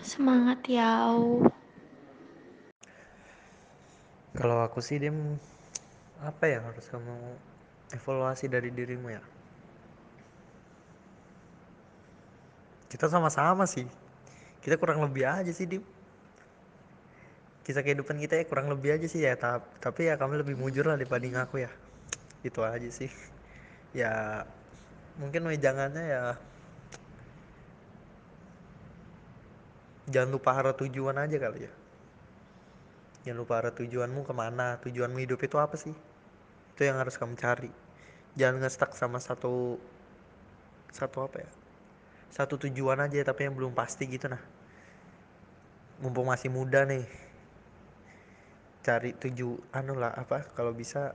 Semangat Yau. Kalau aku sih Dim, apa yang harus kamu evaluasi dari dirimu ya? Kita sama-sama sih. Kita kurang lebih aja sih Dim. Kisah kehidupan kita ya kurang lebih aja sih ya. Tapi ya kamu lebih mujur lah dibanding aku ya. Itu aja sih. Ya mungkin jangannya ya jangan lupa arah tujuan aja kali ya. Jangan lupa arah tujuanmu ke mana tujuanmu hidup itu apa sih? Itu yang harus kamu cari. Jangan ngestak sama satu satu apa ya? Satu tujuan aja tapi yang belum pasti gitu nah. Mumpung masih muda nih. Cari tuju anu lah apa kalau bisa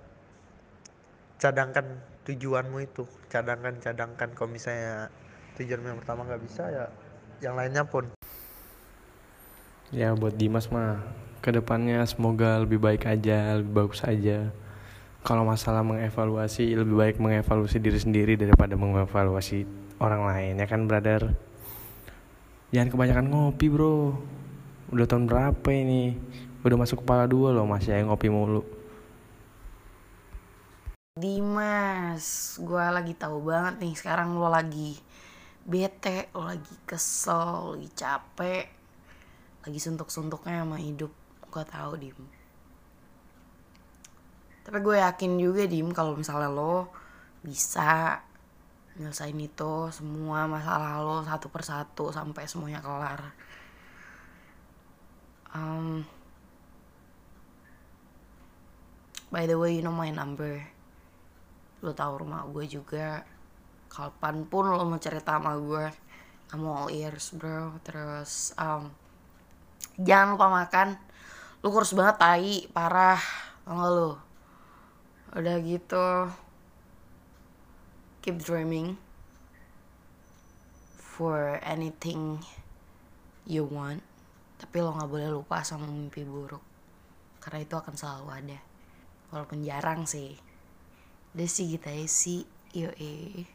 cadangkan tujuanmu itu. Cadangkan cadangkan. Kalau misalnya tujuan yang pertama nggak bisa ya yang lainnya pun ya buat Dimas mah ke depannya semoga lebih baik aja lebih bagus aja. Kalau masalah mengevaluasi lebih baik mengevaluasi diri sendiri daripada mengevaluasi orang lain ya kan brother? Jangan kebanyakan ngopi bro. Udah tahun berapa ini? Udah masuk kepala dua loh masih yang ngopi mulu. Dimas, gue lagi tahu banget nih sekarang lo lagi bete, lo lagi kesel, lagi capek, lagi suntuk-suntuknya sama hidup. Gue tahu dim. Tapi gue yakin juga dim kalau misalnya lo bisa nyelesain itu semua masalah lo satu persatu sampai semuanya kelar. Um, by the way you know my number. Lo tahu rumah gue juga. Pun lo mau cerita sama gue kamu all ears bro. Terus um, jangan lupa makan. Lu kurus banget tai parah tau lu? Udah gitu. Keep dreaming for anything you want. Tapi lo nggak boleh lupa sama mimpi buruk. Karena itu akan selalu ada. Walaupun jarang sih. Udah sih gitu ya sih. Yo eh.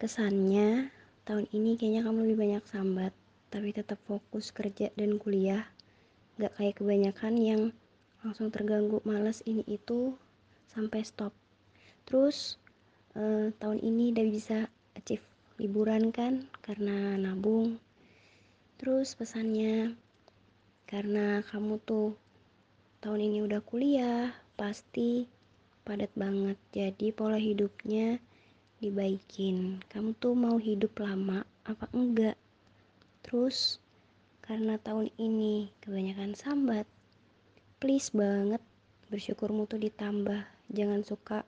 Kesannya tahun ini kayaknya kamu lebih banyak sambat tapi tetap fokus kerja dan kuliah. Gak kayak kebanyakan yang langsung terganggu males ini itu sampai stop. Terus eh, tahun ini udah bisa achieve liburan kan karena nabung. Terus pesannya karena kamu tuh tahun ini udah kuliah pasti padat banget. Jadi pola hidupnya dibaikin. Kamu tuh mau hidup lama apa enggak Terus karena tahun ini kebanyakan sambat, please banget bersyukurmu tuh ditambah. Jangan suka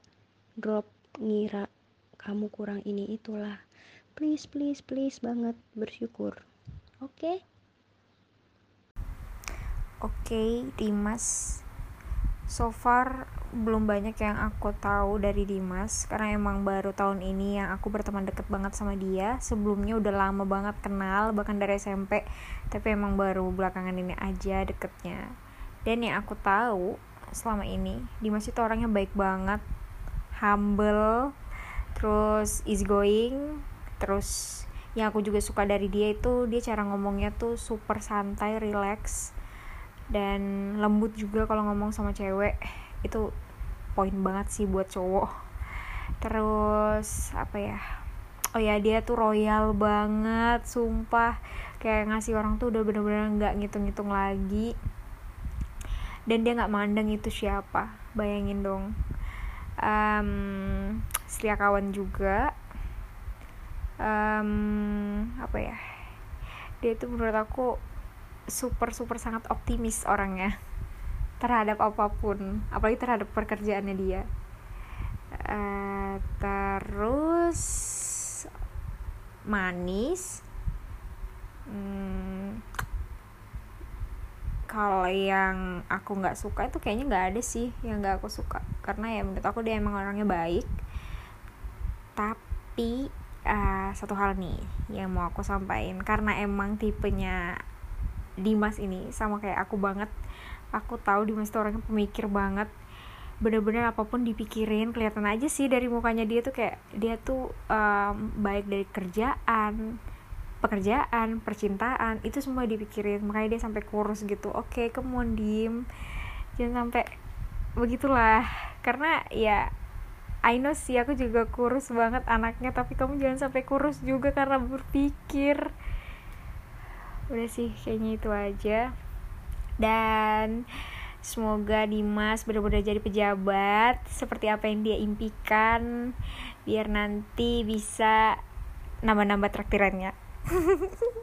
drop ngira kamu kurang ini itulah. Please, please, please banget bersyukur. Oke? Okay? Oke, okay, Dimas. So far belum banyak yang aku tahu dari Dimas karena emang baru tahun ini yang aku berteman deket banget sama dia. Sebelumnya udah lama banget kenal bahkan dari SMP tapi emang baru belakangan ini aja deketnya. Dan yang aku tahu selama ini Dimas itu orangnya baik banget. Humble terus easy going terus yang aku juga suka dari dia itu dia cara ngomongnya tuh super santai relax dan lembut juga kalau ngomong sama cewek. Itu poin banget sih buat cowok. Terus apa ya? Oh ya dia tuh royal banget sumpah. Kayak ngasih orang tuh udah bener-bener nggak ngitung-ngitung lagi. Dan dia nggak mandang itu siapa. Bayangin dong. Um, setia kawan juga. Um, apa ya? Dia tuh menurut aku super super sangat optimis orangnya terhadap apa pun apalagi terhadap pekerjaannya dia. Uh, terus manis. Hmm, kalau yang aku nggak suka itu kayaknya nggak ada sih yang nggak aku suka. Karena ya menurut aku dia emang orangnya baik. Tapi uh, satu hal nih yang mau aku sampaikan. Karena emang tipenya Dimas ini sama kayak aku banget. Aku tahu Dimas tuh orangnya pemikir banget. Bener-bener apa pun dipikirin kelihatan aja sih dari mukanya dia tuh kayak dia tuh um, baik dari kerjaan pekerjaan percintaan itu semua dipikirin. Makanya dia sampai kurus gitu. Oke okay, on dim. Jangan sampai begitulah. Karena ya I know sih aku juga kurus banget anaknya tapi kamu jangan sampai kurus juga karena berpikir udah sih kayaknya itu aja. Dan semoga Dimas benar-benar jadi pejabat seperti apa yang dia impikan biar nanti bisa nambah-nambah traktirannya